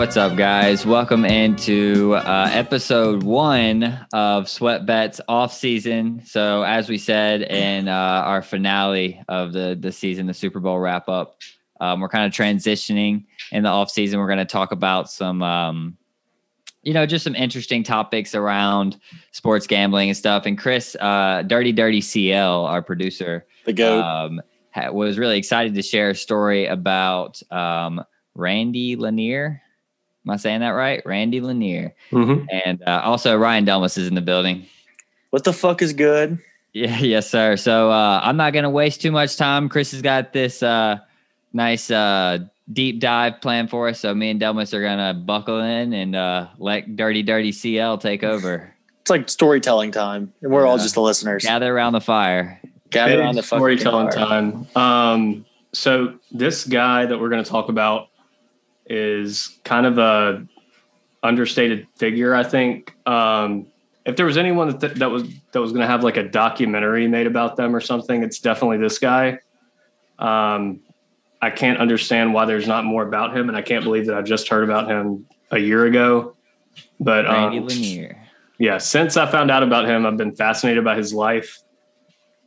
What's up, guys? Welcome into uh, episode one of Sweat Bets off season. So, as we said in uh, our finale of the the season, the Super Bowl wrap up, um, we're kind of transitioning in the off season. We're going to talk about some, um, you know, just some interesting topics around sports gambling and stuff. And Chris, uh, Dirty Dirty CL, our producer, The goat. um, was really excited to share a story about um, Randy Lanier. Am I saying that right? Randy Lanier. Mm-hmm. And uh, also Ryan Delmas is in the building. what the fuck is good? Yeah, yes, sir. So uh, I'm not going to waste too much time. Chris has got this uh, nice uh, deep dive plan for us. So me and Delmas are going to buckle in and uh, let Dirty Dirty CL take over. It's like storytelling time, and we're all just the listeners. Gather around the fire. Gather around the fucking storytelling fire. time. Um, so this guy that we're going to talk about is kind of a understated figure. I think um, if there was anyone that, that was that was going to have like a documentary made about them or something, it's definitely this guy. Um, I can't understand why there's not more about him, and I can't believe that I just heard about him a year ago. But um, yeah, since I found out about him, I've been fascinated by his life.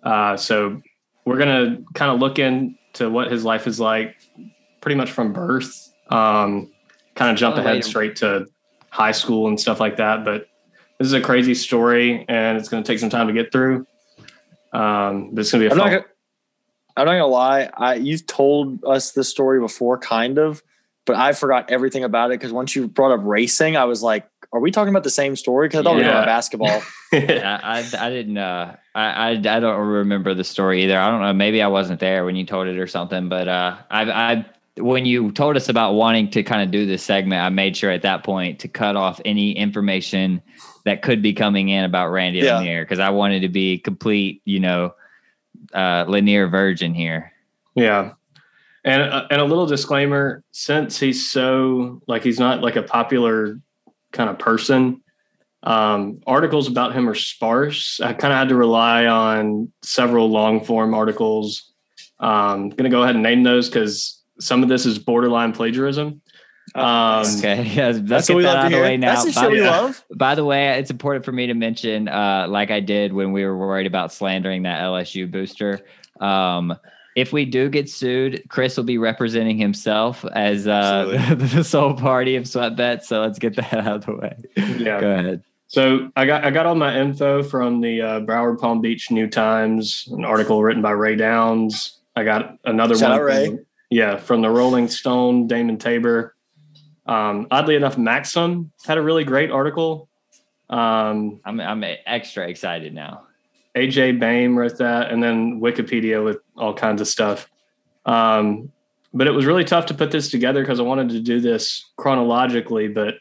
Uh, so we're gonna kind of look into what his life is like, pretty much from birth. Um, kind of jump Oh, ahead straight to high school and stuff like that. But this is a crazy story, and it's gonna take some time to get through. Um, but it's gonna be a I'm not gonna, I'm not gonna lie. I you've told us this story before, kind of, but I forgot everything about it because once you brought up racing, I was like, "Are we talking about the same story?" Because I thought we were talking about basketball. I, I, I didn't uh I, I I don't remember the story either. I don't know. Maybe I wasn't there when you told it or something. But uh, I I when you told us about wanting to kind of do this segment, I made sure at that point to cut off any information that could be coming in about Randy Yeah. Lanier because I wanted to be complete, you know, uh, Lanier virgin here. Yeah. And uh, and a little disclaimer since he's so like he's not like a popular kind of person um articles about him are sparse. I kind of had to rely on several long form articles. Um going to go ahead and name those cuz some of this is borderline plagiarism. Um Okay, yes, let's That's get what we that out of the way now. That's the By shit we love. By the way, it's important for me to mention, uh, like I did when we were worried about slandering that LSU booster. Um, if we do get sued, Chris will be representing himself as uh, the sole party of sweat bets. So let's get that out of the way. Yeah. Go ahead. So I got I got all my info from the uh, Broward Palm Beach New Times, an article written by Ray Downs. I got another Shout one. out, Ray. From, yeah, from the Rolling Stone, Damon Tabor. Um, oddly enough, Maxim had a really great article. Um, I'm I'm extra excited now. AJ Baime wrote that, and then Wikipedia with all kinds of stuff. Um, but it was really tough to put this together because I wanted to do this chronologically, but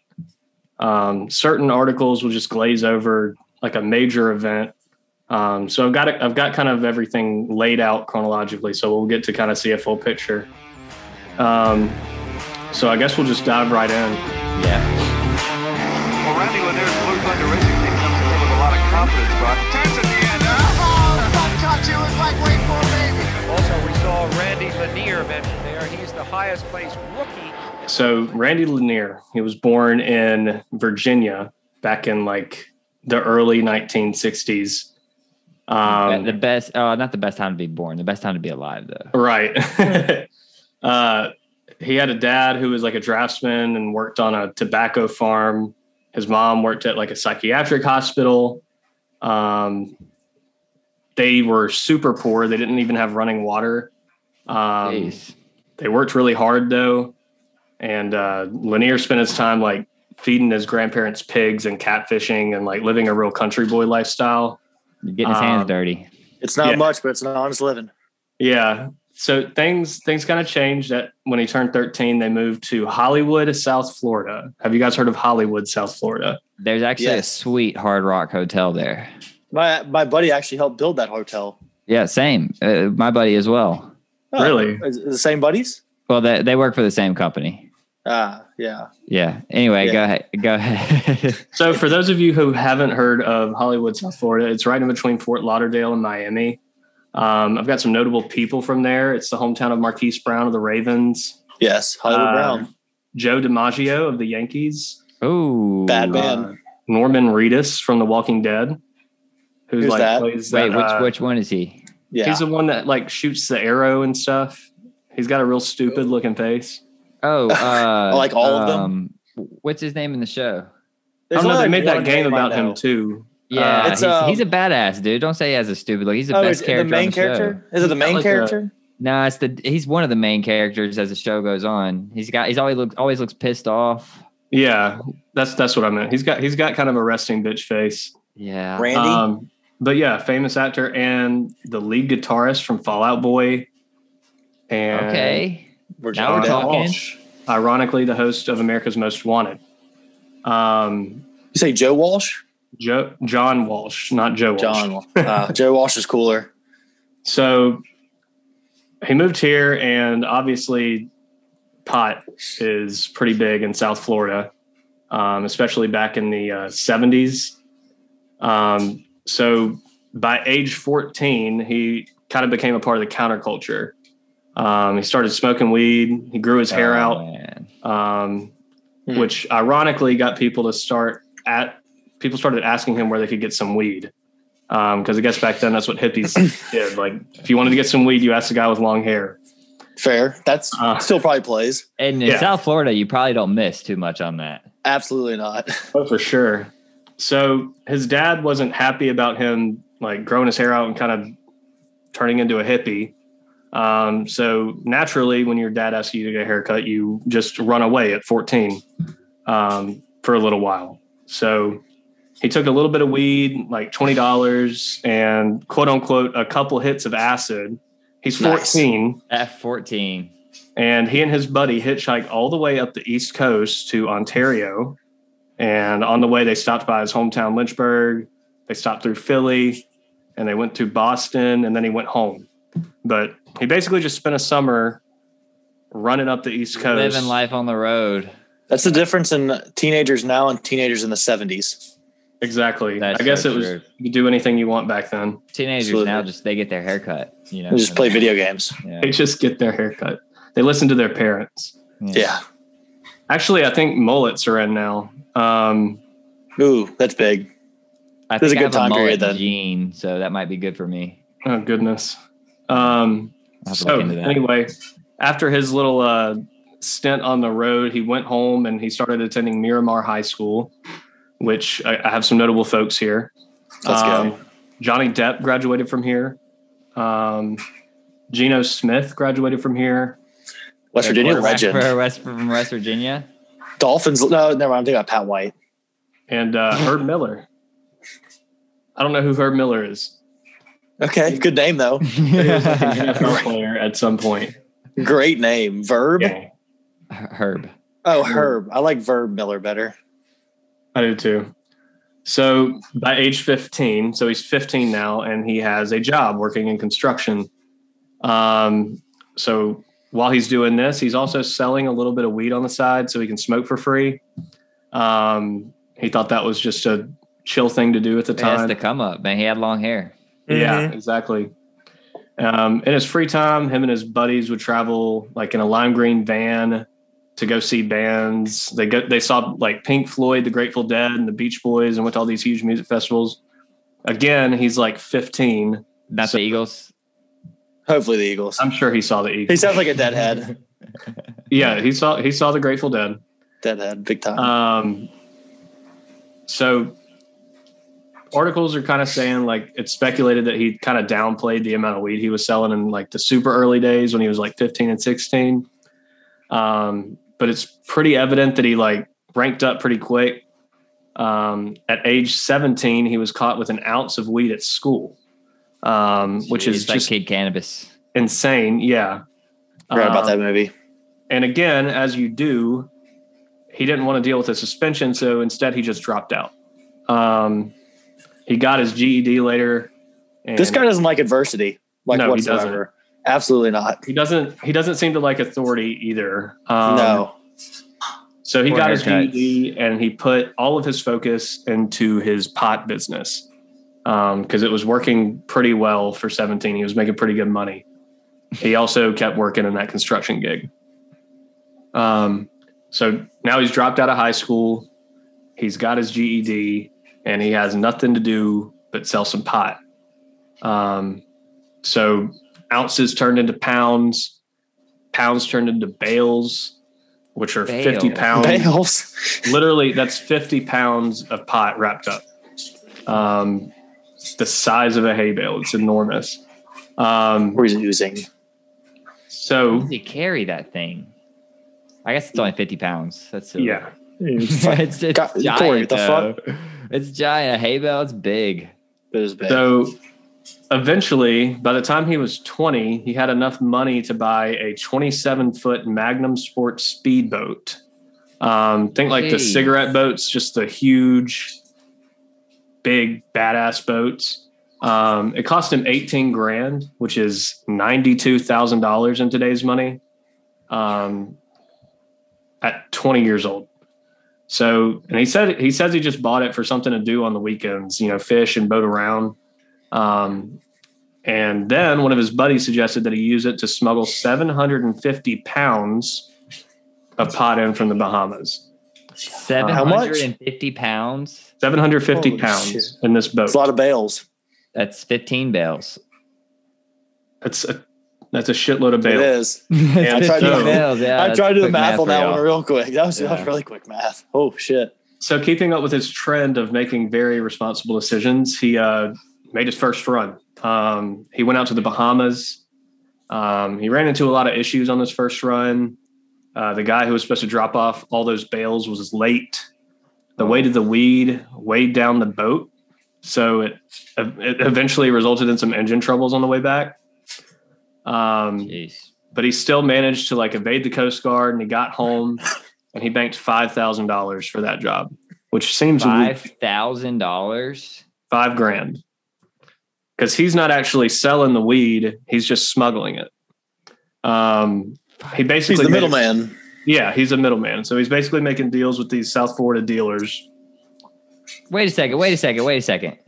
um, certain articles will just glaze over like a major event. Um, so I've got it, I've got kind of everything laid out chronologically, so we'll get to kind of see a full picture. Um, so I guess we'll just dive right in. Yeah. Well, Randy Lanier's Blue Thunder Racing Team comes in with a lot of confidence, Brock. Turns at the end. Oh, don't touch it. It was like waiting for a baby. Also, we saw Randy Lanier mentioned there. He's the highest placed rookie. So Randy Lanier, he was born in Virginia back in like the early 1960s. Um, the best, uh, not the best time to be born. The best time to be alive, though. right. uh, he had a dad who was like a draftsman and worked on a tobacco farm. His mom worked at like a psychiatric hospital. Um, they were super poor. They didn't even have running water. Um, they worked really hard though, and uh, Lanier spent his time like feeding his grandparents pigs and catfishing and like living a real country boy lifestyle. Getting his hands um, dirty. It's not Yeah. much, but it's an honest living. Yeah. So things things kind of changed. That when he turned thirteen, they moved to Hollywood, South Florida. Have you guys heard of Hollywood, South Florida? There's actually yes. a sweet Hard Rock hotel there. My my buddy actually helped build that hotel. Yeah, same. Uh, my buddy as well. Oh, Really? is the same buddies? Well, they they work for the same company. Ah, yeah. Yeah. Anyway, Yeah. go ahead. Go ahead. So for those of you who haven't heard of Hollywood, South Florida, it's right in between Fort Lauderdale and Miami. Um, I've got some notable people from there. It's the hometown of Marquise Brown of the Ravens. Yes, Hollywood Uh, Brown. Joe DiMaggio of the Yankees, Oh, Bad man. uh, Norman Reedus from The Walking Dead, who's Who's like that? plays Wait, that, which uh, which one is he? Yeah. He's the one that like shoots the arrow and stuff. He's got a real stupid looking face. Oh, uh, like all of them? um, What's his name in the show? I There's don't know. They made that game about him too. Yeah, It's, he's, um, he's a badass dude. Don't say he has a stupid look. He's the Oh, best character. the main on the show. character? Is it the He's main like a- character? No, it's the he's one of the main characters as the show goes on. He's got he's always looks always looks pissed off. Yeah, that's that's what I meant. He's got he's got kind of a resting bitch face. Yeah. Randy? Um, but yeah, famous actor and the lead guitarist from Fall Out Boy. And okay. We're Now we're talking. Walsh, ironically, the host of America's Most Wanted. Um, You say Joe Walsh? Joe, John Walsh, not Joe Walsh. John. Uh, Joe Walsh is cooler. So he moved here, and obviously, pot is pretty big in South Florida, um, especially back in the uh, 70s. Um, so by age 14, he kind of became a part of the counterculture. Um, he started smoking weed, he grew his hair Oh, out, um, Hmm. which ironically got people to start at people started asking him where they could get some weed because I guess back then that's what hippies did. Like if you wanted to get some weed, you asked a guy with long hair. Fair. That's Uh, still probably plays. And in Yeah. South Florida, you probably don't miss too much on that. Absolutely not. Oh, for sure. So his dad wasn't happy about him like growing his hair out and kind of turning into a hippie. Um, so naturally, when your dad asks you to get a haircut, you just run away at 14 um, for a little while. So he took a little bit of weed, like twenty dollars, and quote unquote a couple hits of acid. He's Nice. 14. At 14. And he and his buddy hitchhiked all the way up the East Coast to Ontario. And on the way, they stopped by his hometown, Lynchburg. They stopped through Philly and they went to Boston and then he went home. But he basically just spent a summer running up the East Coast. Living life on the road. That's the difference in teenagers now and teenagers in the 70s. Exactly. That's I guess so it was, true. you could do anything you want back then. Teenagers Absolutely. now just they get their haircut. You know, They just play video games. Yeah. They just get their haircut. They listen to their parents. Yeah. Actually, I think mullets are in now. Um, Ooh, that's big. I This is think a I good have time a period mullet then. gene, so that might be good for me. oh, goodness. Um, I'll have to so look into that. anyway, after his little uh, stint on the road, he went home and he started attending Miramar High School, which I, I have some notable folks here. Let's Um, go. Johnny Depp graduated from here. Um, Geno Smith graduated from here. West The Virginia legend. West from West Virginia. Dolphins. No, never mind. I'm thinking about Pat White. And uh, Herb Miller. I don't know who Herb Miller is. Okay, good name though. He was like an NFL player at some point. Great name. Verb. Yeah, Herb. Oh, Herb. I like Verb Miller better. I do too. So by age 15, so he's 15 now, and he has a job working in construction. Um, so while he's doing this, he's also selling a little bit of weed on the side so he can smoke for free. Um, he thought that was just a chill thing to do at the That's time. the come up, man. He had long hair. Yeah, Mm-hmm. exactly. Um, in his free time, him and his buddies would travel like in a lime green van to go see bands. They go, they saw like Pink Floyd, the Grateful Dead, and the Beach Boys, and went to all these huge music festivals. Again, he's like 15. That's So- the Eagles. Hopefully the Eagles. I'm sure he saw the Eagles. He sounds like a deadhead. Yeah, he saw he saw the Grateful Dead. Deadhead, big time. Um, so articles are kind of saying like it's speculated that he kind of downplayed the amount of weed he was selling in like the super early days when he was like 15 and 16. Um, but it's pretty evident that he like ranked up pretty quick. Um, at age 17, he was caught with an ounce of weed at school, um, which is like just kid cannabis. insane. Yeah. Forgot about Um, that movie. and again, as you do, he didn't want to deal with a suspension, so instead he just dropped out. Um, he got his GED later. And This guy doesn't like adversity, like No, he doesn't. whatsoever. Absolutely not. he doesn't he doesn't seem to like authority either. Um, no. So he Or got his. GED and he put all of his focus into his pot business because it was working pretty well for 17. He was making pretty good money. He also kept working in that construction gig. Um, so now he's dropped out of high school. He's got his GED, and he has nothing to do but sell some pot. Um, so ounces turned into pounds, pounds turned into bales, which are Bales. 50 pounds. Bales. Literally, that's 50 pounds of pot wrapped up. Um, the size of a hay bale. It's enormous. Um, We're using. How so, does he carry that thing? I guess it's only 50 pounds. That's silly. yeah. it's, it's God, giant. Corey, the though. It's giant. A hay bale, it's big. It is bad. So eventually, by the time he was 20, he had enough money to buy a 27 foot Magnum Sports speedboat. Um, think like the cigarette boats, just the huge, big, badass boats. Um, it cost him 18 grand, which is $92,000 in today's money um, at 20 years old. So, and he said he says he just bought it for something to do on the weekends, you know, fish and boat around. Um, and then one of his buddies suggested that he use it to smuggle 750 pounds of pot in from the Bahamas. How much? 750 pounds. 750 Holy pounds shit. in this boat. It's a lot of bales. That's 15 bales. That's a that's a shitload of It bales. is. And I tried to- bales. Yeah, I tried to do the quick math on for that y'all. one real quick. That was, that was really quick math. Oh shit. so keeping up with his trend of making very responsible decisions, he uh, made his first run. Um, he went out to the Bahamas. Um, he ran into a lot of issues on this first run. Uh, the guy who was supposed to drop off all those bales was late. The weight of the weed weighed down the boat, so it, it eventually resulted in some engine troubles on the way back. Um, Jeez. but he still managed to like evade the Coast Guard, and he got home, and he banked five thousand dollars for that job, which seems Five weak. thousand dollars. five grand because he's not actually selling the weed; he's just smuggling it. Um, he basically He's the middleman. Yeah, he's a middleman, so he's basically making deals with these South Florida dealers. Wait a second. Wait a second. Wait a second.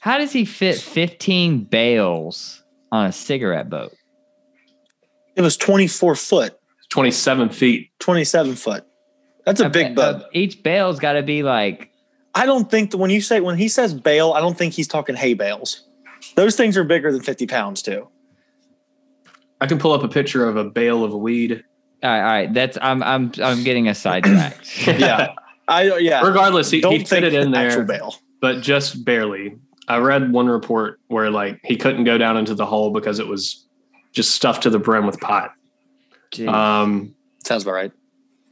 How does he fit fifteen bales on a cigarette boat? It was 24 foot, Twenty-seven feet. 27 foot. That's a big Uh, boat. Each bale's got to be like I don't think that when you say when he says bale, I don't think he's talking hay bales. Those things are bigger than 50 pounds too. I can pull up a picture of a bale of weed. all right. All right that's I'm I'm I'm getting a sidetracked. Yeah. I yeah. Regardless, he, he fit it in there. bale. but just barely. I read one report where like he couldn't go down into the hole because it was just stuffed to the brim with pot. Jeez. Um, Sounds about right.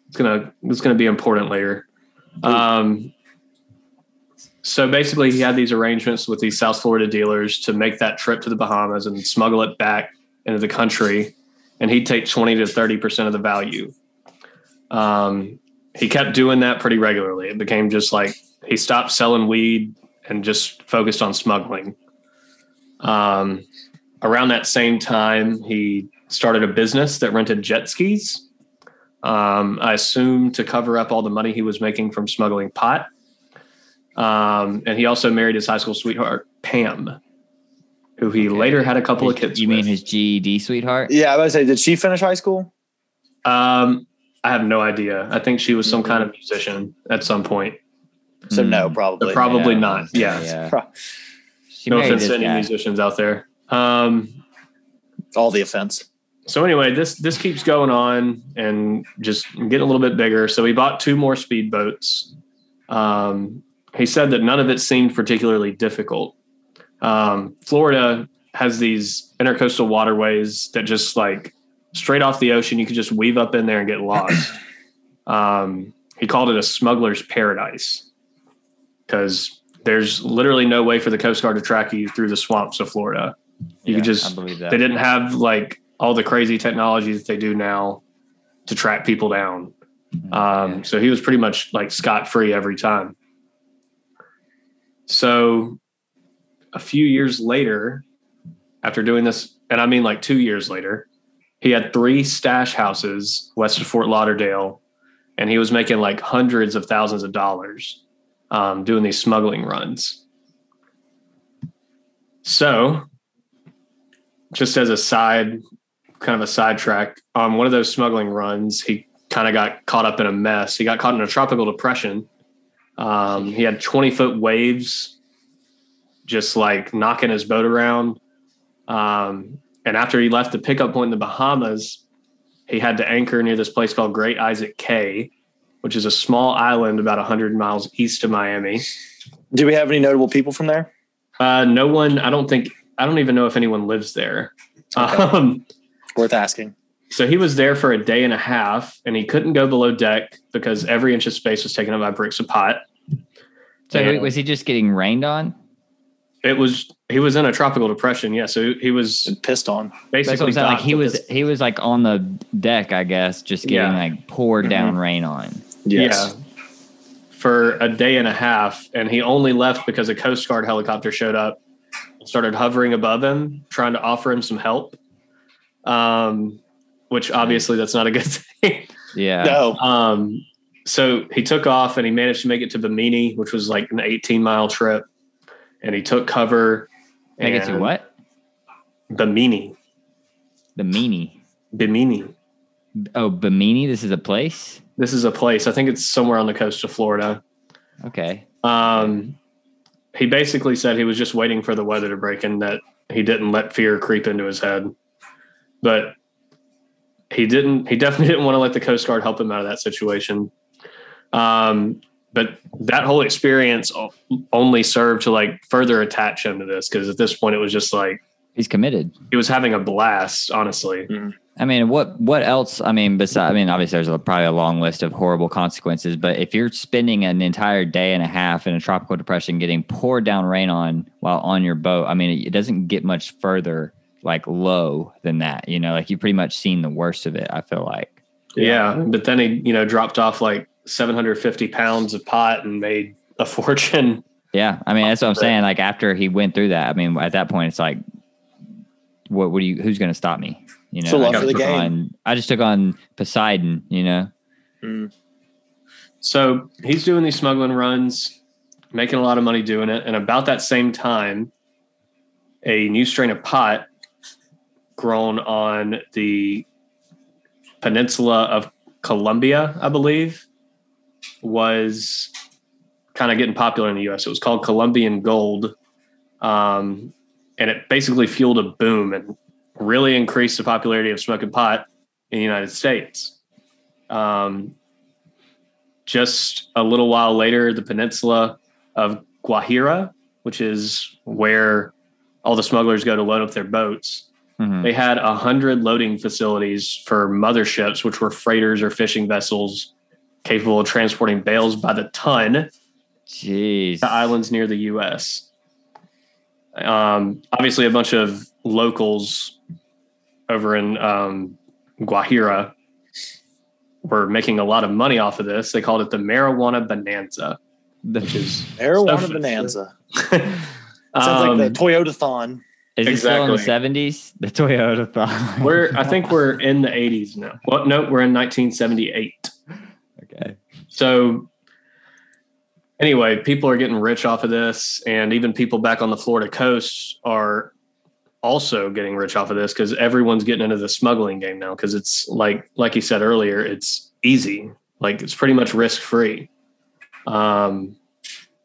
it's gonna it's gonna be important later. Um, so basically, he had these arrangements with these South Florida dealers to make that trip to the Bahamas and smuggle it back into the country, and he'd take twenty to thirty percent of the value. Um, he kept doing that pretty regularly. It became just like he stopped selling weed and just focused on smuggling. Um, around that same time, he started a business that rented jet skis. Um, I assume to cover up all the money he was making from smuggling pot. Um, and he also married his high school sweetheart, Pam, who he Okay. later had a couple of kids You mean his GED sweetheart? Yeah, I was gonna say, did she finish high school? Um, I have no idea. I think she was some kind of musician at some point. So no, Hmm. probably. Probably Yeah, not. Yeah. Yeah. Pro- no married offense to any guy. musicians out there. Um, All the offense. so anyway, this this keeps going on and just getting a little bit bigger. So he bought two more speedboats. Um, he said that none of it seemed particularly difficult. Um, Florida has these intercoastal waterways that just like straight off the ocean, you could just weave up in there and get lost. um, he called it a smuggler's paradise because there's literally no way for the Coast Guard to track you through the swamps of Florida. You Yeah, could just I believe that. they didn't have like all the crazy technology that they do now to track people down. Um, Yeah. So he was pretty much like scot free every time. So a few years later, after doing this, and I mean like two years later, he had three stash houses west of Fort Lauderdale, and he was making like hundreds of thousands of dollars um, doing these smuggling runs. So, just as a side, kind of a sidetrack, on one of those smuggling runs, he kind of got caught up in a mess. He got caught in a tropical depression. Um, he had 20 foot waves just like knocking his boat around. Um, and after he left the pickup point in the Bahamas, he had to anchor near this place called Great Isaac Cay, which is a small island about 100 miles east of Miami. Do we have any notable people from there? Uh, no one, I don't think, I don't even know if anyone lives there. Okay. Um, Worth asking. so he was there for a day and a half and he couldn't go below deck because every inch of space was taken up by bricks of pot. So And was he just getting rained on? it was, he was in a tropical depression. Yeah. So he was Pissed on. Basically Like he was this- he was like on the deck, I guess, just getting Yeah. like poured down rain on. Yes. Yeah. For a day and a half. And he only left because a Coast Guard helicopter showed up and started hovering above him, trying to offer him some help. Um, which obviously that's not a good thing. Yeah. No. um, so he took off and he managed to make it to Bimini, which was like an 18 mile trip. And he took cover. Make it to and- what? Bimini. The meanie. Bimini. Oh, Bimini. This is a place. This is a place. I think it's somewhere on the coast of Florida. Okay. Um, he basically said he was just waiting for the weather to break and that he didn't let fear creep into his head. But he didn't, he definitely didn't want to let the Coast Guard help him out of that situation. Um, but that whole experience only served to like further attach him to this because at this point it was just like He's committed. he was having a blast, honestly. I mean, what what else? I mean, besides, I mean, obviously, there's a, probably a long list of horrible consequences. But if you're spending an entire day and a half in a tropical depression, getting poured down rain on while on your boat, I mean, it, it doesn't get much further like low than that. You know, like you've pretty much seen the worst of it. I feel like. Yeah. But then he, you know, dropped off like 750 pounds of pot and made a fortune. Yeah, I mean, that's what I'm saying. Like after he went through that, I mean, at that point, it's like, what? What do you? Who's going to stop me? You know, It's love I, for the game. on, I just took on Poseidon. You know, So he's doing these smuggling runs, making a lot of money doing it. And about that same time, a new strain of pot grown on the peninsula of Colombia, I believe, was kind of getting popular in the US. It was called Colombian Gold. Um, and it basically fueled a boom and really increased the popularity of smoking pot in the United States. Um, just a little while later, the peninsula of Guajira, which is where all the smugglers go to load up their boats, Mhm. they had a hundred loading facilities for motherships, which were freighters or fishing vessels capable of transporting bales by the ton jeez, to islands near the U.S. Um, obviously, a bunch of locals over in um, Guajira were making a lot of money off of this. They called it the marijuana bonanza, which is Marijuana Stuff- Bonanza. um, Sounds like the Toyotathon. Is it still in the Exactly. seventies? The Toyota thought. we're I think we're in the 80s now. Well, no, we're in 1978. okay. So anyway, people are getting rich off of this, and even people back on the Florida coast are also getting rich off of this because everyone's getting into the smuggling game now because it's like like you said earlier, it's easy. Like it's pretty much risk free. Um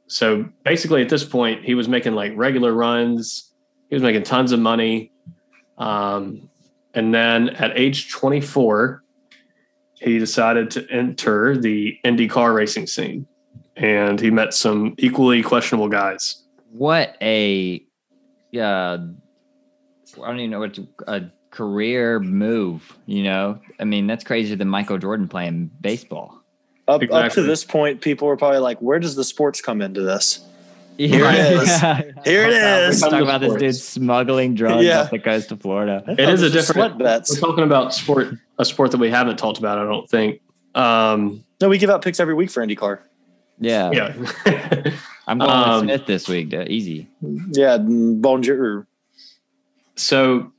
so basically at this point he was making like regular runs, he was making tons of money. Um and then at age 24, he decided to enter the IndyCar racing scene, and he met some equally questionable guys. What a, uh, I don't even know what to, a career move. You know, I mean, that's crazier than Michael Jordan playing baseball. Up, up to this point, people were probably like, "Where does the sports come into this?" Here it is. Here it is. We're talking about this dude smuggling drugs Yeah. off the coast of Florida. It is a different. sweat bets. We're talking about sport, a sport that we haven't talked about. I don't think. Um, No, we give out picks every week for IndyCar. Yeah, yeah. I'm going Um, with Smith this week. dude. Easy. Yeah, bonjour. so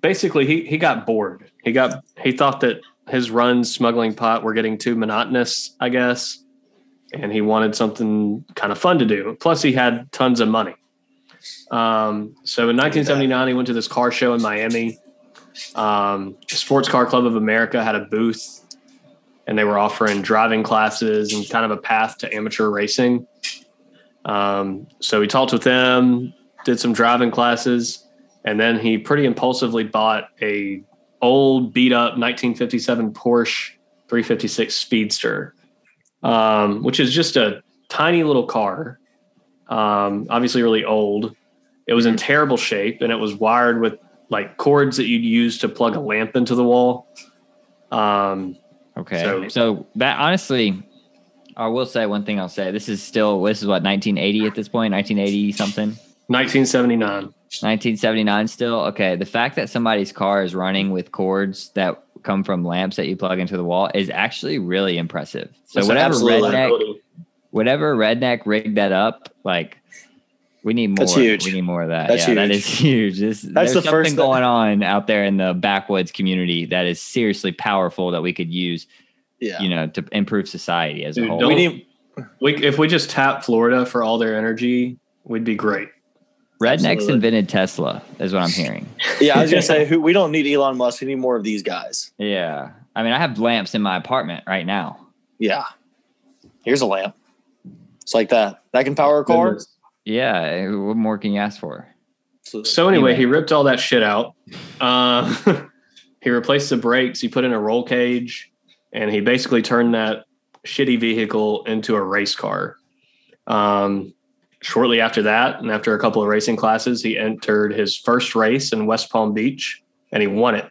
basically, he he got bored. He got he thought that his runs smuggling pot were getting too monotonous. I guess. And he wanted something kind of fun to do. Plus, he had tons of money. Um, so in 1979, he went to this car show in Miami. Um, Sports Car Club of America had a booth, and they were offering driving classes and kind of a path to amateur racing. Um, so he talked with them, did some driving classes, and then he pretty impulsively bought a old beat up 1957 Porsche 356 Speedster, um, which is just a tiny little car. Um, obviously, really old. It was in terrible shape, and it was wired with like cords that you'd use to plug a lamp into the wall. Um, Okay. So- So, that honestly, I will say one thing. I'll say this is still this is what 1980 at this point, 1980 something, 1979. 1979 still. Okay. The fact that somebody's car is running with cords that come from lamps that you plug into the wall is actually really impressive. So That's whatever redneck, liability. whatever redneck rigged that up, like we need more. That's huge. We need more of that. That's yeah, huge. is huge. This, That's there's the something first thing- going on out there in the backwoods community that is seriously powerful that we could use, Yeah. you know, to improve society as a whole. we need We, if we just tap Florida for all their energy, we'd be great. Rednecks Absolutely. invented Tesla, is what I'm hearing. Yeah, I was gonna say who we don't need Elon Musk. We need more of these guys. Yeah. I mean, I have lamps in my apartment right now. Yeah. Here's a lamp. It's like that. That can power a car. Yeah. eh, What more can you ask for? So anyway, Anyway. he ripped all that shit out. Uh, he replaced the brakes. He put in a roll cage, and he basically turned that shitty vehicle into a race car. Um, shortly after that, and after a couple of racing classes, he entered his first race in West Palm Beach, and he won it.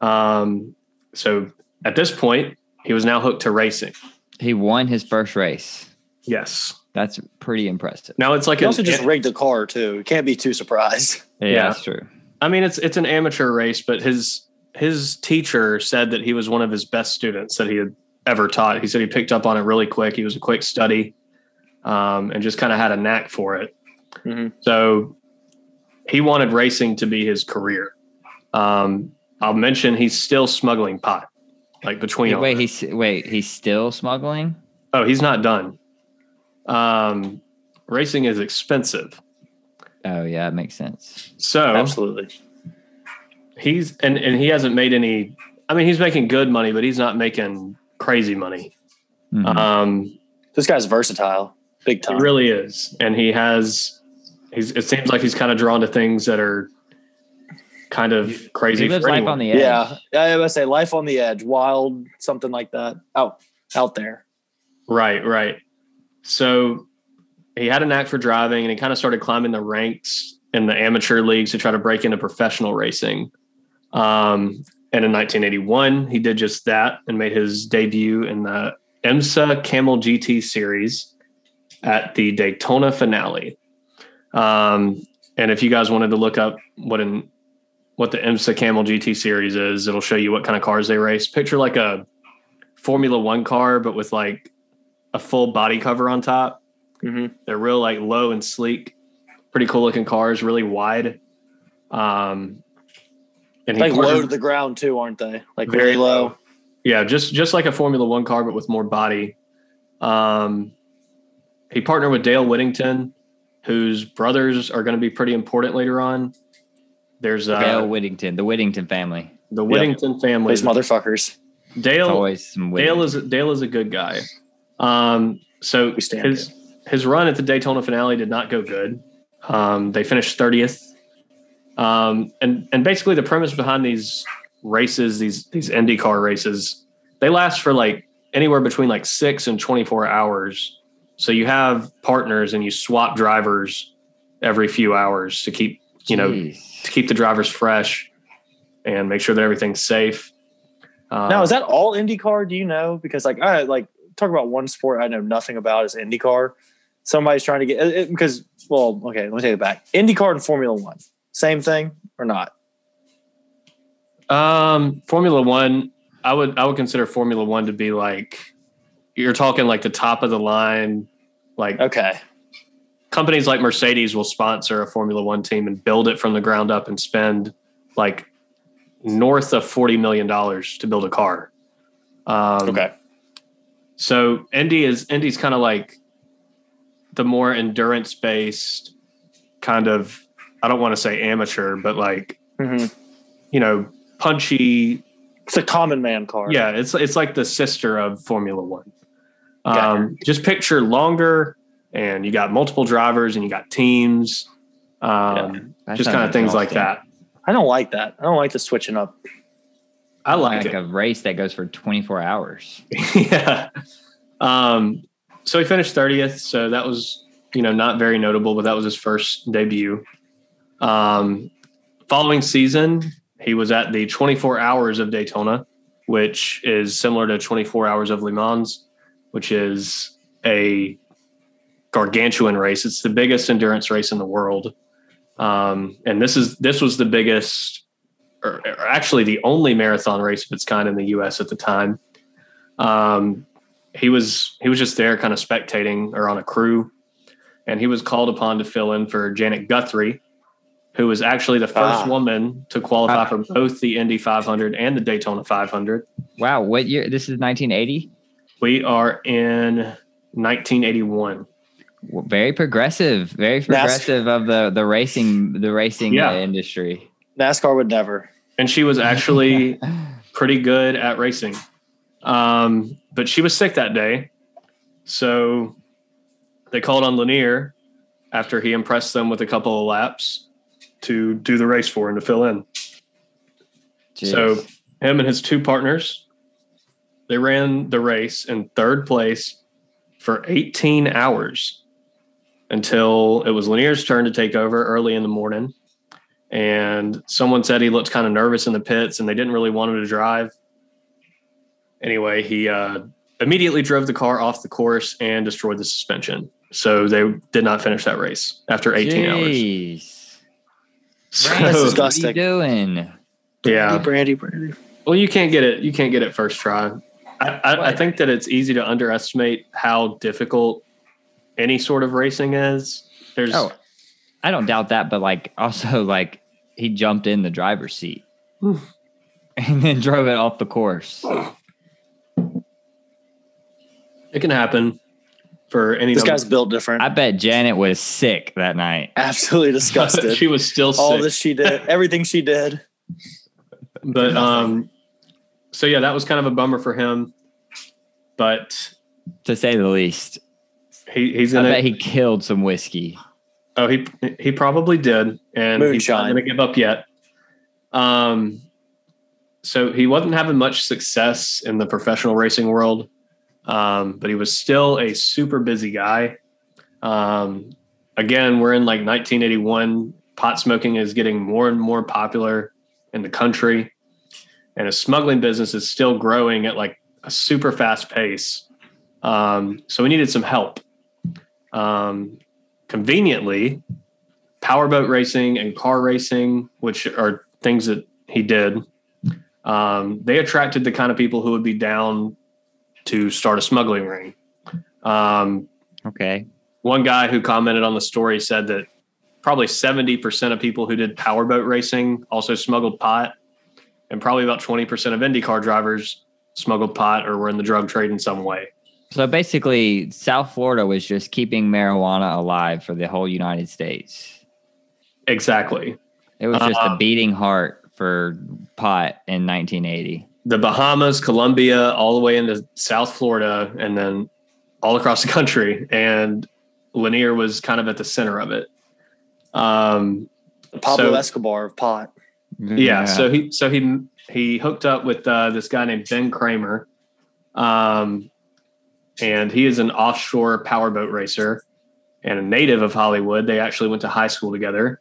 Um, so at this point, he was now hooked to racing. He won his first race. Yes. That's pretty impressive. Now it's like He also just rigged the car too. You can't be too surprised. Yeah, Yeah. that's true. I mean, it's it's an amateur race, but his his teacher said that he was one of his best students that he had ever taught. He said he picked up on it really quick. He was a quick study, um, and just kind of had a knack for it. Mhm. So he wanted racing to be his career. Um, I'll mention he's still smuggling pot, like between. all Wait, he's wait, he's still smuggling? oh, he's not done. Um, racing is expensive, Oh yeah, it makes sense. so Absolutely. he's and and he hasn't made any i mean he's making good money but he's not making crazy money Mhm. um This guy's versatile. Big he time. really is and he has he's it seems like he's kind of drawn to things that are kind of crazy he lives for life anyone. on the edge. yeah. I was say life on the edge, wild, something like that. Out out there. right right so he had a knack for driving and he kind of started climbing the ranks in the amateur leagues to try to break into professional racing um and in 1981 he did just that and made his debut in the IMSA Camel GT series at the Daytona finale. Um, and if you guys wanted to look up what an what the IMSA Camel GT series is, it'll show you what kind of cars they race. Picture like a Formula One car, but with like a full body cover on top. Mhm. They're real like low and sleek, pretty cool looking cars, really wide. Um, and he Like low to the ground too, aren't they? Like very low. yeah, just just like a Formula One car, but with more body. Um, he partnered with Dale Whittington, whose brothers are going to be pretty important later on. There's uh, Dale Whittington, the Whittington family. the Whittington family. Those motherfuckers. Dale always Dale is Dale is a good guy. Um, so We stand his his run at the Daytona finale did not go good. Um, they finished thirtieth. Um, and and basically the premise behind these races, these these IndyCar races, they last for like anywhere between like six and twenty four hours. So you have partners and you swap drivers every few hours to keep you know Jeez. to keep the drivers fresh and make sure that everything's safe. Uh, Now is that all IndyCar? Do you know? Because like I like talk about one sport I know nothing about is IndyCar. Somebody's trying to get it, it- because well, okay, let me take it back. IndyCar and Formula One, same thing or not? Um, Formula One, I would I would consider Formula One to be like you're talking like the top of the line. Like Okay, companies like Mercedes will sponsor a Formula One team and build it from the ground up and spend like north of forty million dollars to build a car. Um, okay, So Indy is Indy's kind of like the more endurance based kind of I don't want to say amateur, but like hmm you know punchy It's a common man car. Yeah, it's it's like the sister of Formula One. Um, just picture longer, and you got multiple drivers, and you got teams, um, That just kind of things like that. I don't like that. I don't like the switching up. I like, it. a race that goes for 24 hours. yeah. Um, so he finished 30th. So that was, you know, not very notable, but that was his first debut. Um, following season, he was at the 24 hours of Daytona, which is similar to 24 hours of Le Mans, which is a gargantuan race. It's the biggest endurance race in the world. Um, and this is this was the biggest or, or actually the only marathon race of its kind in the US at the time. Um, he was he was just there kind of spectating or on a crew and he was called upon to fill in for Janet Guthrie who was actually the first Ah. woman to qualify Ah. for both the Indy 500 and the Daytona 500. Wow, what year? This is 1980. We are in 1981. Well, Very progressive, very progressive of the the racing the racing Yeah. industry. NASCAR would never. And she was actually pretty good at racing. Um, but she was sick that day. So they called on Lanier after he impressed them with a couple of laps to do the race for and to fill in. So him and his two partners, they ran the race in third place for 18 hours until it was Lanier's turn to take over early in the morning. And someone said he looked kind of nervous in the pits and they didn't really want him to drive. Anyway, he uh, immediately drove the car off the course and destroyed the suspension. So they did not finish that race after 18 hours. So, That's What are you disgusting. doing? yeah. Brandy, Brandy. Well, you can't get it. You can't get it first try. I, I, I think that it's easy to underestimate how difficult any sort of racing is. There's Oh, I don't doubt that, but like also like he jumped in the driver's seat and then drove it off the course. it can happen for any. This number- guy's built different. I bet Janet was sick that night. Absolutely disgusted. she was still All sick. this she did, everything she did. but um, so yeah, that was kind of a bummer for him. But To say the least, he, he's I gonna. bet he killed some whiskey. Oh, he he probably did, and he's not going to give up yet. Um, so he wasn't having much success in the professional racing world, um, but he was still a super busy guy. Um, again, we're in like 1981. Pot smoking is getting more and more popular in the country, and a smuggling business is still growing at like a super fast pace. Um, so we needed some help. Um, conveniently, powerboat racing and car racing, which are things that he did, um, they attracted the kind of people who would be down to start a smuggling ring. Um, Okay. one guy who commented on the story said that probably 70% of people who did powerboat racing also smuggled pot, and probably about 20% of IndyCar drivers smuggled pot or were in the drug trade in some way. So basically, South Florida was just keeping marijuana alive for the whole United States. Exactly. It was just Uh, a beating heart for pot in 1980. the Bahamas, Colombia, all the way into South Florida, and then all across the country. And Lanier was kind of at the center of it. Um, Pablo So- Escobar of pot. yeah, So he so he he hooked up with uh, this guy named Ben Kramer, um, and he is an offshore powerboat racer and a native of Hollywood. They actually went to high school together.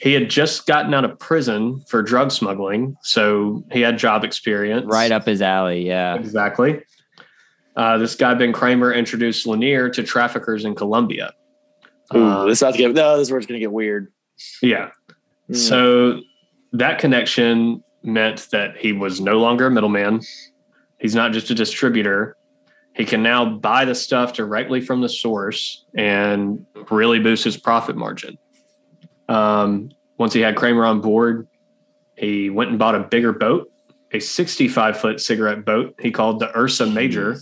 He had just gotten out of prison for drug smuggling, so he had job experience. right up his alley. Yeah. Exactly. Uh, this guy Ben Kramer introduced Lanier to traffickers in Colombia. Ooh, Uh, this is to get no. This is where it's going to get weird. yeah. Mm. So that connection meant that he was no longer a middleman. He's not just a distributor. He can now buy the stuff directly from the source and really boost his profit margin. Um, once he had Kramer on board, he went and bought a bigger boat, a 65 foot cigarette boat he called the Ursa Major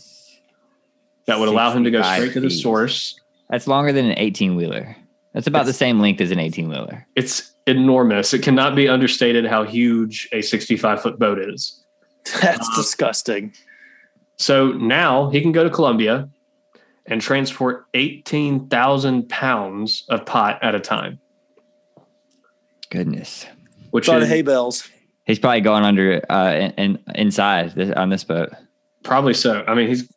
that would allow him to go 65 straight to the source. That's longer than an 18 wheeler. That's about the same length as an 18 wheeler. It's enormous. It cannot be understated how huge a 65 foot boat is. That's Uh, disgusting. So now he can go to Colombia and transport 18,000 pounds of pot at a time, Goodness. which It's on is hay bales. He's probably going under uh in, in inside this, on this boat. probably so. I mean, he's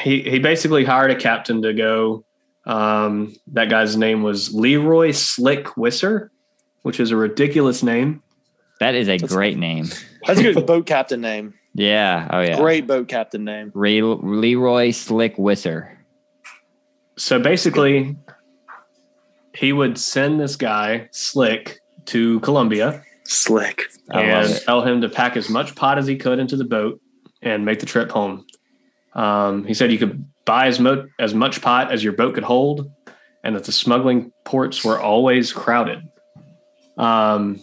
he he basically hired a captain to go. Um, that guy's name was Leroy Slick Wisser, which is a ridiculous name. That is a That's- great name. That's a good boat captain name. Yeah. Oh yeah. Great boat captain name. Ray, Leroy Slick Wisser. So basically, he would send this guy Slick to Colombia Slick. I love and it. tell him to pack as much pot as he could into the boat and make the trip home. Um, he said you could buy as, mo- as much pot as your boat could hold, and that the smuggling ports were always crowded. Um,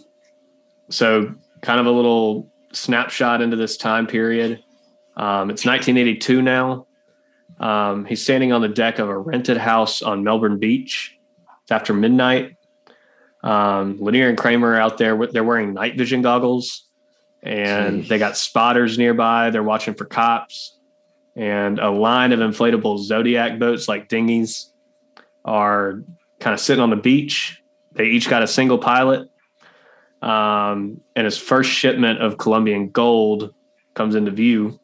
so, kind of a little snapshot into this time period. Um, it's 1982 now. Um, he's standing on the deck of a rented house on Melbourne Beach. It's after midnight. Um, Lanier and Kramer are out there. They're wearing night vision goggles, and Jeez. they got spotters nearby. They're watching for cops, and a line of inflatable Zodiac boats, like dinghies, are kind of sitting on the beach. They each got a single pilot, um, and his first shipment of Colombian gold comes into view.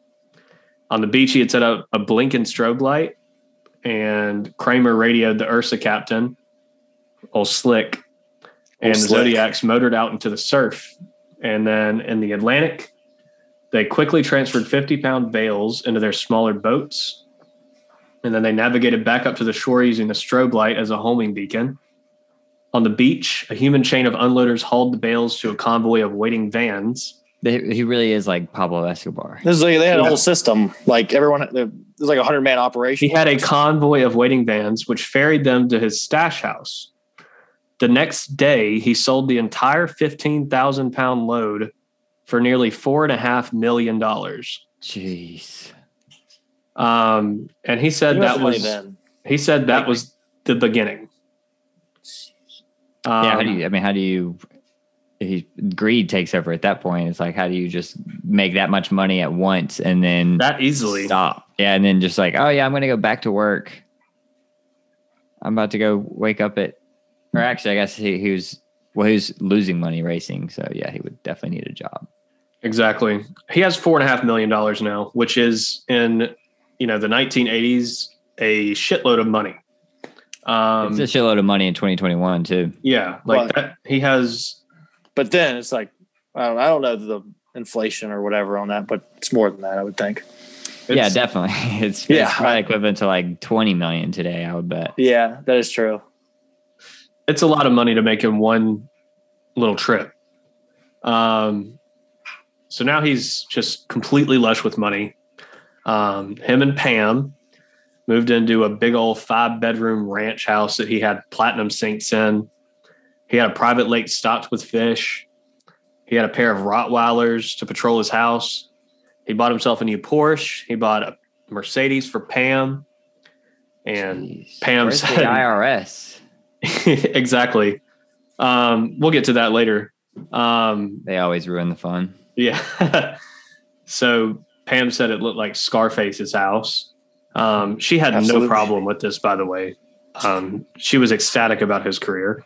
On the beach, he had set up a blinking strobe light, and Kramer radioed the Ursa captain, old Slick, and the Slick. Zodiacs motored out into the surf. And then in the Atlantic, they quickly transferred 50 pound bales into their smaller boats. And then they navigated back up to the shore using the strobe light as a homing beacon. On the beach, a human chain of unloaders hauled the bales to a convoy of waiting vans. They, he really is like Pablo Escobar. This is like they had a whole system. Like everyone, it was like a hundred man operation. He had a convoy of waiting vans, which ferried them to his stash house. The next day, he sold the entire 15,000 pound load for nearly four and a half million dollars. Jeez. Um, and he said He that must have money was then. he said that was the beginning. Um, yeah. How do you? I mean, how do you? He, greed takes over at that point. It's like, how do you just make that much money at once and then that easily? stop? Yeah, and then just like, oh yeah, I'm gonna go back to work. I'm about to go wake up at, or actually, I guess he, he was well, he was losing money racing, so yeah, he would definitely need a job. Exactly. He has four and a half million dollars now, which is in you know the 1980s a shitload of money. Um, it's a shitload of money in 2021 too. yeah, like But- that. He has But then it's like I don't, I don't know the inflation or whatever on that, but it's more than that. I would think. yeah, definitely. It's, Yeah. it's probably equivalent to like 20 million today. I would bet. Yeah, that is true. it's a lot of money to make in one little trip. Um, so now he's just completely lush with money. Um, him and Pam moved into a big old five bedroom ranch house that he had platinum sinks in. He had a private lake stocked with fish. He had a pair of Rottweilers to patrol his house. He bought himself a new Porsche. He bought a Mercedes for Pam. And Jeez. Pam Where's the said- IRS. exactly. Um, we'll get to that later. Um, They always ruin the fun. yeah. so Pam said it looked like Scarface's house. Um, she had Absolutely. no problem with this, by the way. Um, she was ecstatic about his career.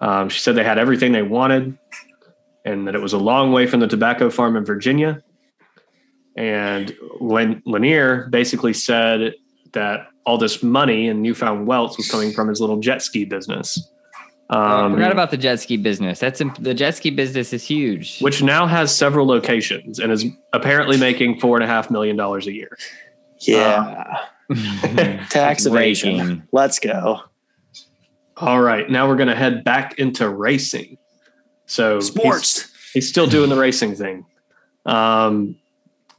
Um, she said they had everything they wanted and that it was a long way from the tobacco farm in Virginia. And Len- Lanier basically said that all this money and newfound wealth was coming from his little jet ski business. Oh, I Um, forgot about the jet ski business. That's imp- the jet ski business is huge. which now has several locations and is apparently making four and a half million dollars a year. Yeah, tax evasion. Raking. Let's go. All right, now we're going to head back into racing. So he's- Sports. he's, still doing the racing thing. Um,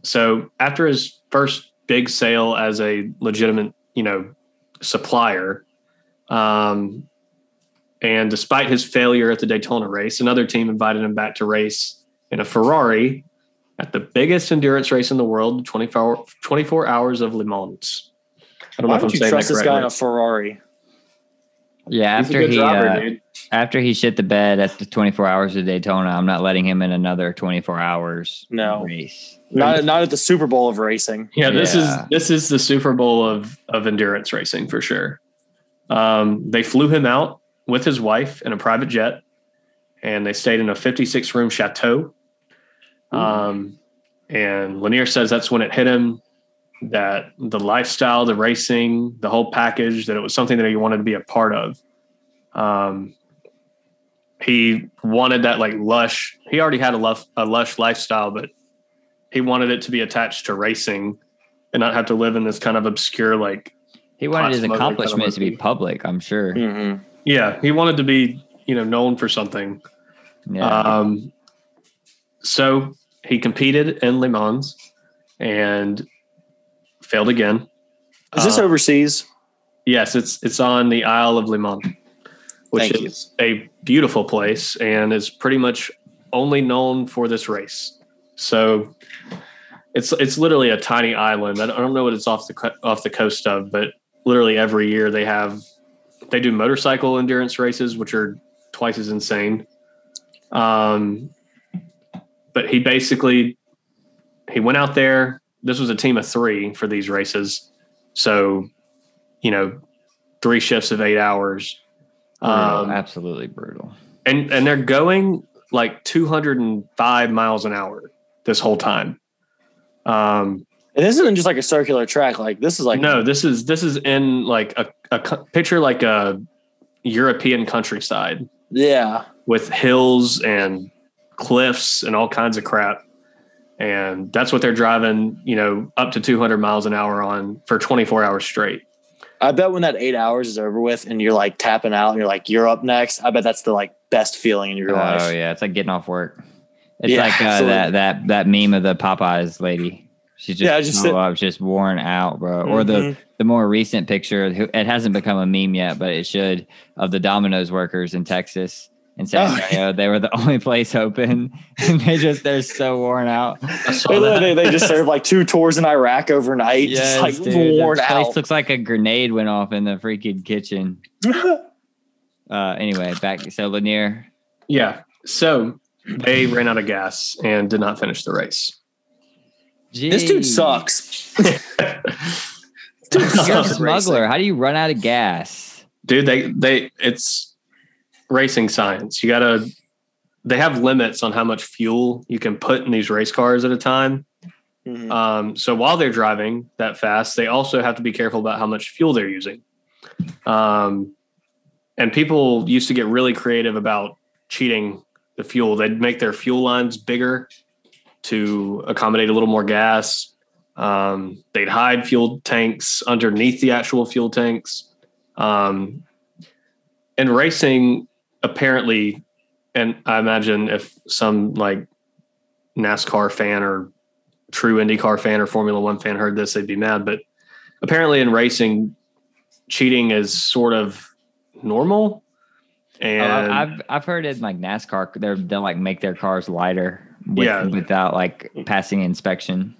so after his first big sale as a legitimate, you know, supplier, um, and despite his failure at the Daytona race, another team invited him back to race in a Ferrari at the biggest endurance race in the world, 24, 24 hours of Le Mans. I don't Why know if I'm you saying trust that this guy in a Ferrari? Yeah, He's after he driver, uh, after he shit the bed at the 24 hours of Daytona, I'm not letting him in another 24 hours No. race. Not not at the Super Bowl of racing. Yeah, this Yeah. is this is the Super Bowl of of endurance racing for sure. Um, they flew him out with his wife in a private jet, and they stayed in a 56 room chateau. Um, and Lanier says that's when it hit him that the lifestyle, the racing, the whole package, that it was something that he wanted to be a part of. Um, he wanted that like lush. He already had a, lush, a lush lifestyle, but he wanted it to be attached to racing and not have to live in this kind of obscure like He wanted his Hot smoker kind of accomplishments to be public, I'm sure. Mm-hmm. yeah he wanted to be you know known for something Yeah. um so he competed in le mans and failed again Is this Uh, overseas? yes it's it's on the isle of le mans which Thank you. is a beautiful place and is pretty much only known for this race so it's it's literally a tiny island i don't, I don't know what it's off the off the coast of but literally every year they have they do motorcycle endurance races which are twice as insane um but he basically he went out there this was a team of three for these races so you know three shifts of eight hours Brutal, um, absolutely brutal. and and they're going like 205 miles an hour this whole time um And this isn't just like a circular track. Like this is like no this is this is in like a, a picture like a european countryside Yeah. with hills and cliffs and all kinds of crap and that's what they're driving you know up to 200 miles an hour on for 24 hours straight I bet when that eight hours is over with and you're like tapping out and you're like, you're up next. I bet that's the like best feeling in your Oh life. Oh, yeah, it's like getting off work. It's Yeah, like uh, that that that meme of the Popeyes lady. She's just Yeah, yeah, just just, sit- up, just worn out, bro. Or the Mhm. the more recent picture. It hasn't become a meme yet, but it should of the Domino's workers in Texas and San Oh, They were the only place open, and they just they're so worn out. They, they, they just served like two tours in Iraq overnight. just like dude, worn the place out. looks like a grenade went off in the freaking kitchen. Uh, anyway, back so Lanier. yeah so they ran out of gas and did not finish the race this dude sucks. Dude, You're a smuggler. How do you run out of gas? dude they they it's racing science. You gotta they have limits on how much fuel you can put in these race cars at a time. Mhm. um, so while they're driving that fast they also have to be careful about how much fuel they're using. Um, and people used to get really creative about cheating the fuel. They'd make their fuel lines bigger to accommodate a little more gas. Um, they'd hide fuel tanks underneath the actual fuel tanks. Um, and racing apparently, and I imagine if some like NASCAR fan or true IndyCar fan or Formula One fan heard this, they'd be mad. But apparently, in racing, cheating is sort of normal. Oh, And I- I've I've heard in like NASCAR, they're they'll like make their cars lighter, with, Yeah. without like passing inspection.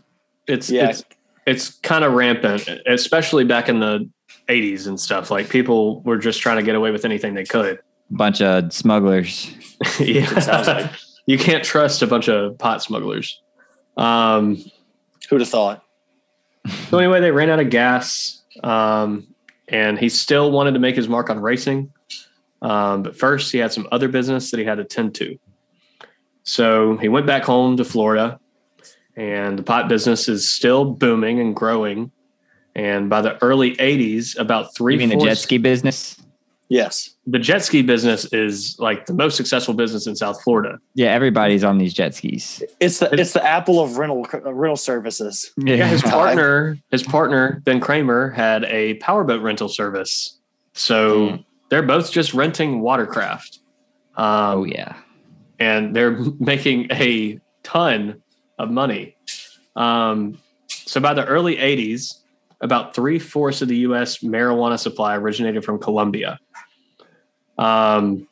it's Yeah. it's it's kind of rampant, especially back in the 80s and stuff. Like people were just trying to get away with anything they could. Bunch of smugglers. yeah. sounds like. you can't trust a bunch of pot smugglers. Um, Who'd have thought? so anyway, they ran out of gas, um, and he still wanted to make his mark on racing. Um, but first, he had some other business that he had to tend to. So he went back home to Florida, and the pot business is still booming and growing. And by the early '80s, about three You mean the jet ski business? Yes. the jet ski business is like the most successful business in South Florida. Yeah, everybody's on these jet skis. It's the it's the Apple of rental uh, rental services. Yeah, his partner, his partner Ben Kramer had a powerboat rental service, so Hmm. they're both just renting watercraft. Um, Oh yeah. and they're making a ton of money. Um, so by the early '80s, about three fourths of the U.S. marijuana supply originated from Colombia. Um,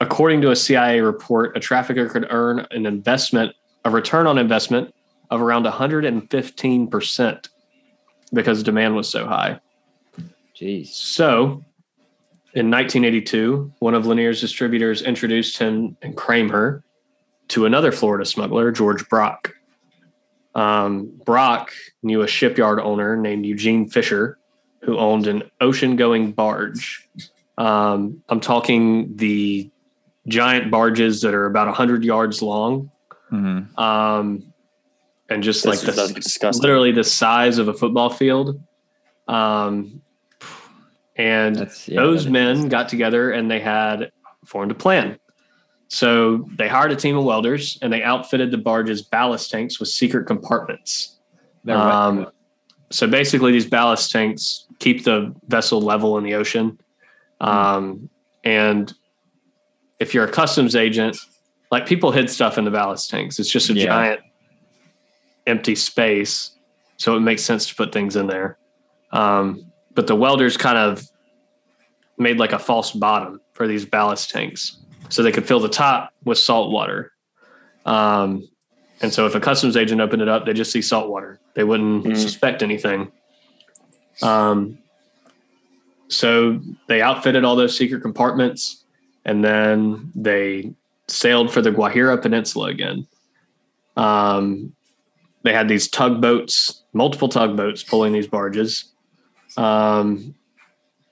according to a CIA report, a trafficker could earn an investment, a return on investment of around 115 percent because demand was so high. Jeez. So in 1982, one of Lanier's distributors introduced him and Kramer to another Florida smuggler, George Brock. Um, Brock knew a shipyard owner named Eugene Fisher, who owned an ocean-going barge. Um, I'm talking the giant barges that are about 100 yards long, Mhm. um, and just like the disgusting. literally the size of a football field. Um, and yeah, those men is- got together and they had formed a plan. So they hired a team of welders and they outfitted the barge's ballast tanks with secret compartments. They're. Um, so basically, these ballast tanks keep the vessel level in the ocean. Um, and if you're a customs agent, like people hid stuff in the ballast tanks, it's just a Yeah. giant empty space. So it makes sense to put things in there. Um, but the welders kind of made like a false bottom for these ballast tanks so they could fill the top with salt water. Um, and so if a customs agent opened it up, they just see salt water. They wouldn't Mm. suspect anything. Um, so they outfitted all those secret compartments and then they sailed for the Guajira Peninsula again. Um, they had these tugboats, multiple tugboats pulling these barges. Um,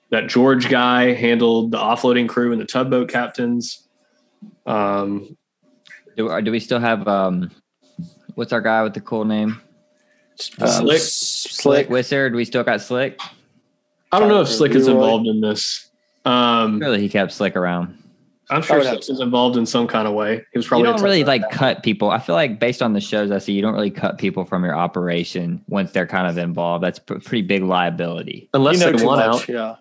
that George guy handled the offloading crew and the tugboat captains. Um, do, do we still have um, what's our guy with the cool name? Uh, Slick. Slick. Wizard. We still got Slick. I don't know if Slick is involved in this. Um, Really, he kept Slick around. I'm sure would Slick have is involved in some kind of way. He was probably a don't really tugboat like cut people. I feel like based on the shows I see, you don't really cut people from your operation once they're kind of involved. That's a pretty big liability. unless You know they too want much, out. Yeah.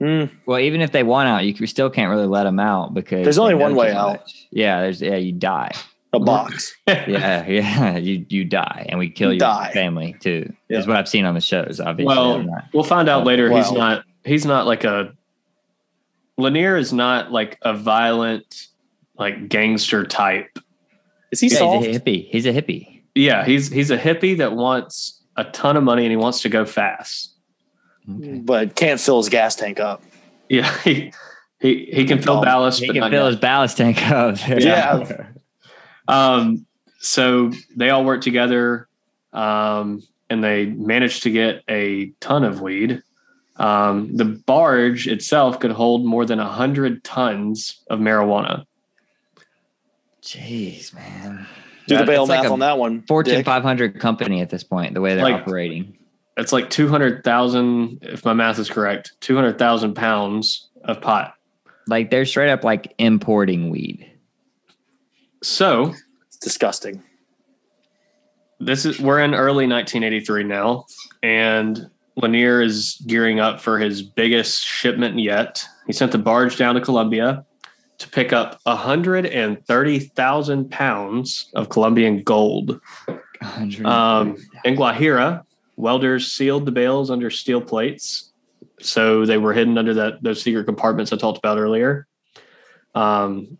Mm, Well, even if they want out, you still can't really let them out because There's only one way too out. much. Yeah, there's yeah, you die. A box. Yeah, yeah, you you die, and we kill You your die. family too. Yeah. Is what I've seen on the shows. Obviously, Well, We'll find out oh, later. he's not. He's not like a. Lanier is not like a violent, like gangster type. Is he he's soft? a hippie. He's a hippie. Yeah, he's he's a hippie that wants a ton of money and he wants to go fast. Okay. But can't fill his gas tank up. Yeah, he he, he can fill ballast, He but can not fill gas. his ballast tank up. Yeah. Um, so they all worked together, um, and they managed to get a ton of weed. Um, the barge itself could hold more than a hundred tons of marijuana. Jeez, man. Do the That- bail it's like math on that one. Fortune Dick. 500 company at this point, the way they're Like- operating. It's like two hundred thousand, if my math is correct, two hundred thousand pounds of pot. Like they're straight up like importing weed. So It's disgusting. this is we're in early 1983 now, and Lanier is gearing up for his biggest shipment yet. He sent the barge down to Colombia to pick up 130,000 pounds of Colombian gold. 100. Um, in Guajira, welders sealed the bales under steel plates, so they were hidden under that those secret compartments I talked about earlier. Um,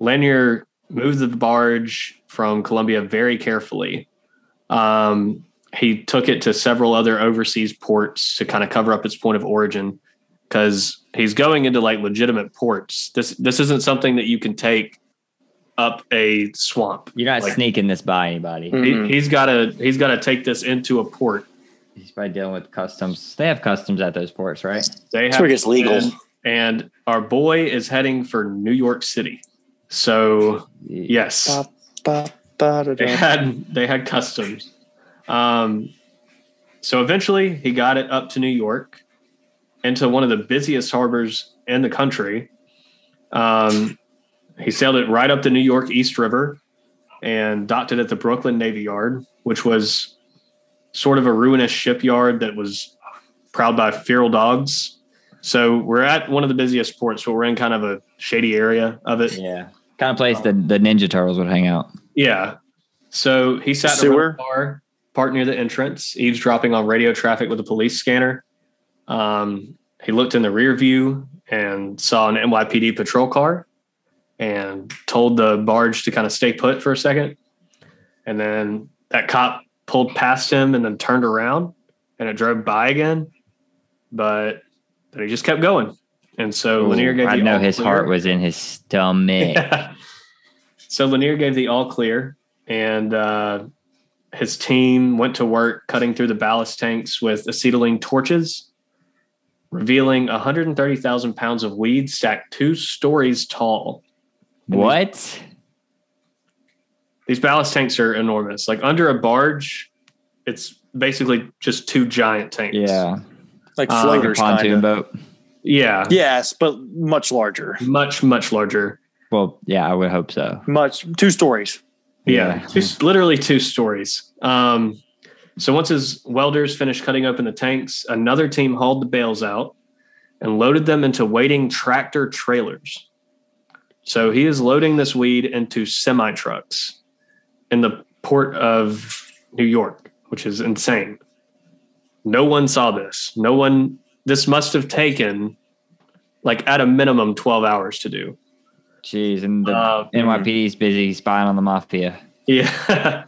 Lanier moved the barge from Colombia very carefully. Um, he took it to several other overseas ports to kind of cover up its point of origin because he's going into like legitimate ports. This this isn't something that you can take up a swamp. You're not like- sneaking this by anybody. He, he's got to he's got to take this into a port. He's probably dealing with customs. They have customs at those ports, right? They That's have where it gets legal. and, and our boy is heading for New York City. So yes, Ba, ba, ba, they had they had customs. Um, so eventually he got it up to New York, into one of the busiest harbors in the country. Um, he sailed it right up the New York East River and docked it at the Brooklyn Navy Yard, which was sort of a ruinous shipyard that was prowled by feral dogs. So we're at one of the busiest ports, but we're in kind of a shady area of it. Yeah. Kind of place the, the Ninja Turtles would hang out. Yeah. So he sat in a Sewer? rental car parked near the entrance, eavesdropping on radio traffic with a police scanner. Um, he looked in the rear view and saw an NYPD patrol car and told the barge to kind of stay put for a second. And then that cop pulled past him and then turned around and it drove by again. But but he just kept going. And so Lanier gave I the know all his clear. heart was in his stomach. so Lanier gave the all clear, and uh, his team went to work cutting through the ballast tanks with acetylene torches, revealing 130,000 pounds of weed stacked two stories tall. what? These ballast tanks are enormous. Like under a barge, it's basically just two giant tanks. Yeah. Like Uh, floaters, Pontoon kind of. boat. Yeah. Yes, but much larger. Much, much larger. Well, yeah, I would hope so. Much two stories. Yeah, Yeah. two, literally two stories. Um, so once his welders finished cutting open the tanks, another team hauled the bales out and loaded them into waiting tractor trailers. So he is loading this weed into semi trucks in the port of New York, which is insane. No one saw this. No one. This must have taken like at a minimum twelve hours to do. Jeez, and the Uh, NYPD's busy spying on the mafia. Yeah.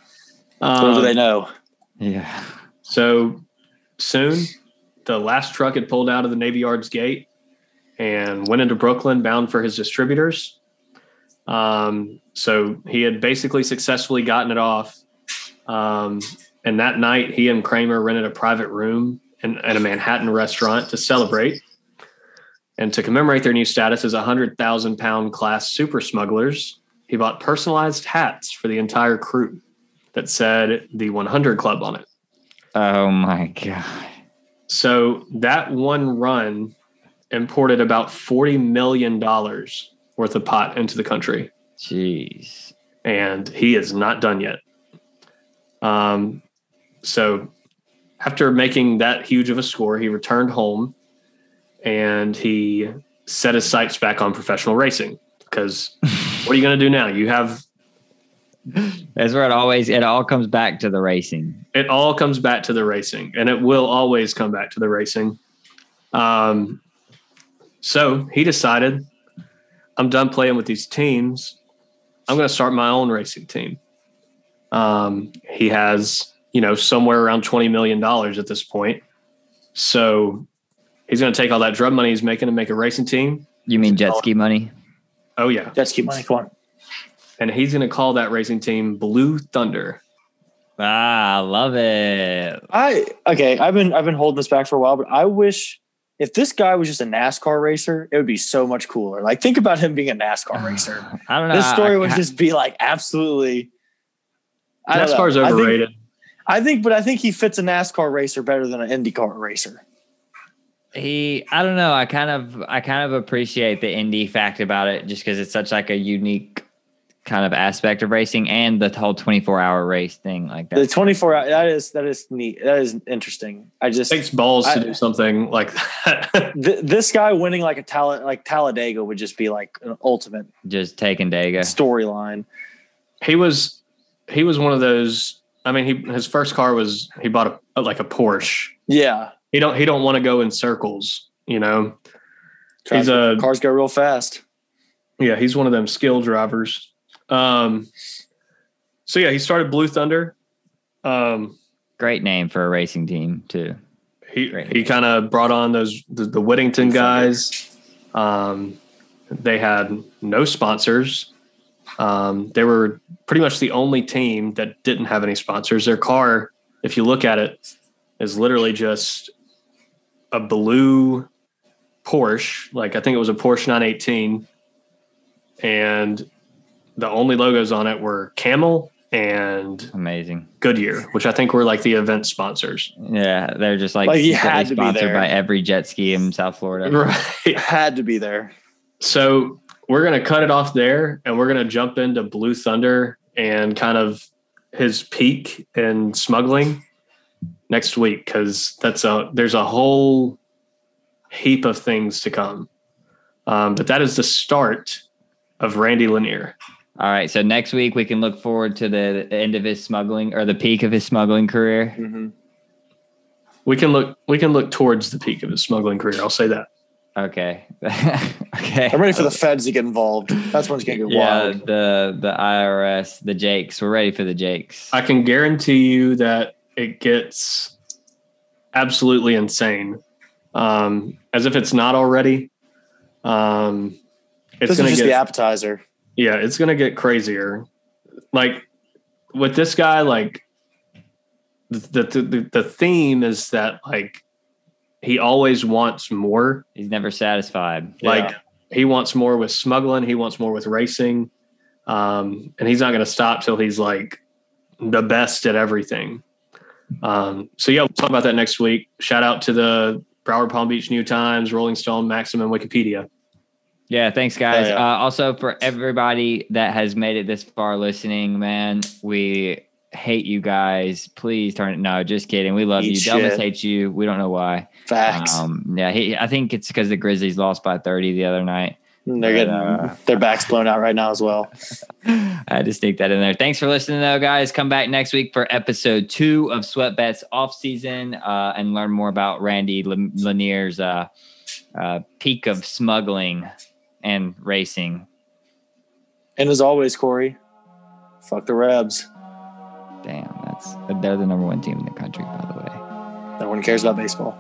Little do Um, they know. Yeah. So soon, the last truck had pulled out of the Navy Yards gate and went into Brooklyn bound for his distributors. Um, so he had basically successfully gotten it off. Um, and that night, he and Kramer rented a private room in, at a Manhattan restaurant to celebrate. And to commemorate their new status as 100,000 pound class super smugglers, he bought personalized hats for the entire crew that said the 100 Club on it. Oh my god. So that one run imported about $40 million worth of pot into the country. Jeez. And he is not done yet. Um, so after making that huge of a score, he returned home and he set his sights back on professional racing. Because what are you going to do now? You have That's where it always it all comes back to the racing. it all comes back to the racing and it will always come back to the racing um, so he decided i'm done playing with these teams i'm going to start my own racing team um, he has you know somewhere around 20 million dollars at this point so he's going to take all that drug money he's making and make a racing team You mean jet ski money? oh yeah Jet ski money. Come on. and he's going to call that racing team blue thunder Ah, I love it. I okay. I've been I've been holding this back for a while, but I wish if this guy was just a NASCAR racer, it would be so much cooler. Like think about him being a NASCAR racer. I don't know. This story I- would I- just be like absolutely. I don't nascar's I think- overrated I think, but I think he fits a NASCAR racer better than an IndyCar racer. he i don't know i kind of i kind of appreciate the indie fact about it just because it's such like a unique kind of aspect of racing and the whole 24 hour race thing like that. The twenty four hour that is that is neat. That is interesting. I just it takes balls to do something like that th- this guy winning like a talent like Talladega would just be like an ultimate just taking Dega. storyline. he was he was one of those i mean he his first car was he bought a like a porsche. Yeah, he don't he don't want to go in circles you know? He's a cars go real fast. yeah he's one of them skill drivers. Um so yeah he started blue thunder. Um Great name for a racing team too. he Great. he kind of brought on those the, the whittington guys. Um they had no sponsors um, they were pretty much the only team that didn't have any sponsors. Their car, if you look at it, is literally just a blue Porsche. Like I think it was a Porsche 918, and the only logos on it were Camel and Amazing. Goodyear, which I think were like the event sponsors. Yeah, they're just like, Like, he secretly had to be sponsored there. by every jet ski in South Florida. Right. Had to be there. So we're going to cut it off there and we're going to jump into Blue Thunder and kind of his peak in smuggling next week because that's a there's a whole heap of things to come. Um, but that is the start of Randy Lanier. All right, so next week we can look forward to the end of his smuggling or the peak of his smuggling career. Mm-hmm. We can look we can look towards the peak of his smuggling career. I'll say that. Okay, okay. I'm ready for the feds to get involved. That's when it's gonna get yeah, wild. the the IRS, the Jakes. We're ready for the Jakes. I can guarantee you that it gets absolutely insane. um, as if it's not already. Um, it's this going was to just the appetizer. yeah, it's going to get crazier. Like with this guy, like the, the the the theme is that like he always wants more. He's never satisfied. Like he wants more with smuggling. He wants more with racing. Um, and he's not going to stop till he's like the best at everything. Um, so yeah, we'll talk about that next week. Shout out to the Broward Palm Beach New Times, Rolling Stone, Maxim, and Wikipedia. Yeah, thanks, guys. Oh, yeah. Uh, also, for everybody that has made it this far listening, man, we hate you guys. Please turn it. No, just kidding. We love Eat you. Delmas shit. hates you. We don't know why. Facts. Um, yeah, he, I think it's because the Grizzlies lost by 30 the other night. They're getting uh, their backs blown out right now as well. I had to sneak that in there. Thanks for listening, though, guys. Come back next week for episode two of Sweat Bets off season uh, and learn more about Randy Lanier's uh, uh, peak of smuggling and racing. And as always, Corey, fuck the Rebs. Damn, that's they're the number one team in the country, by the way. No one cares about baseball.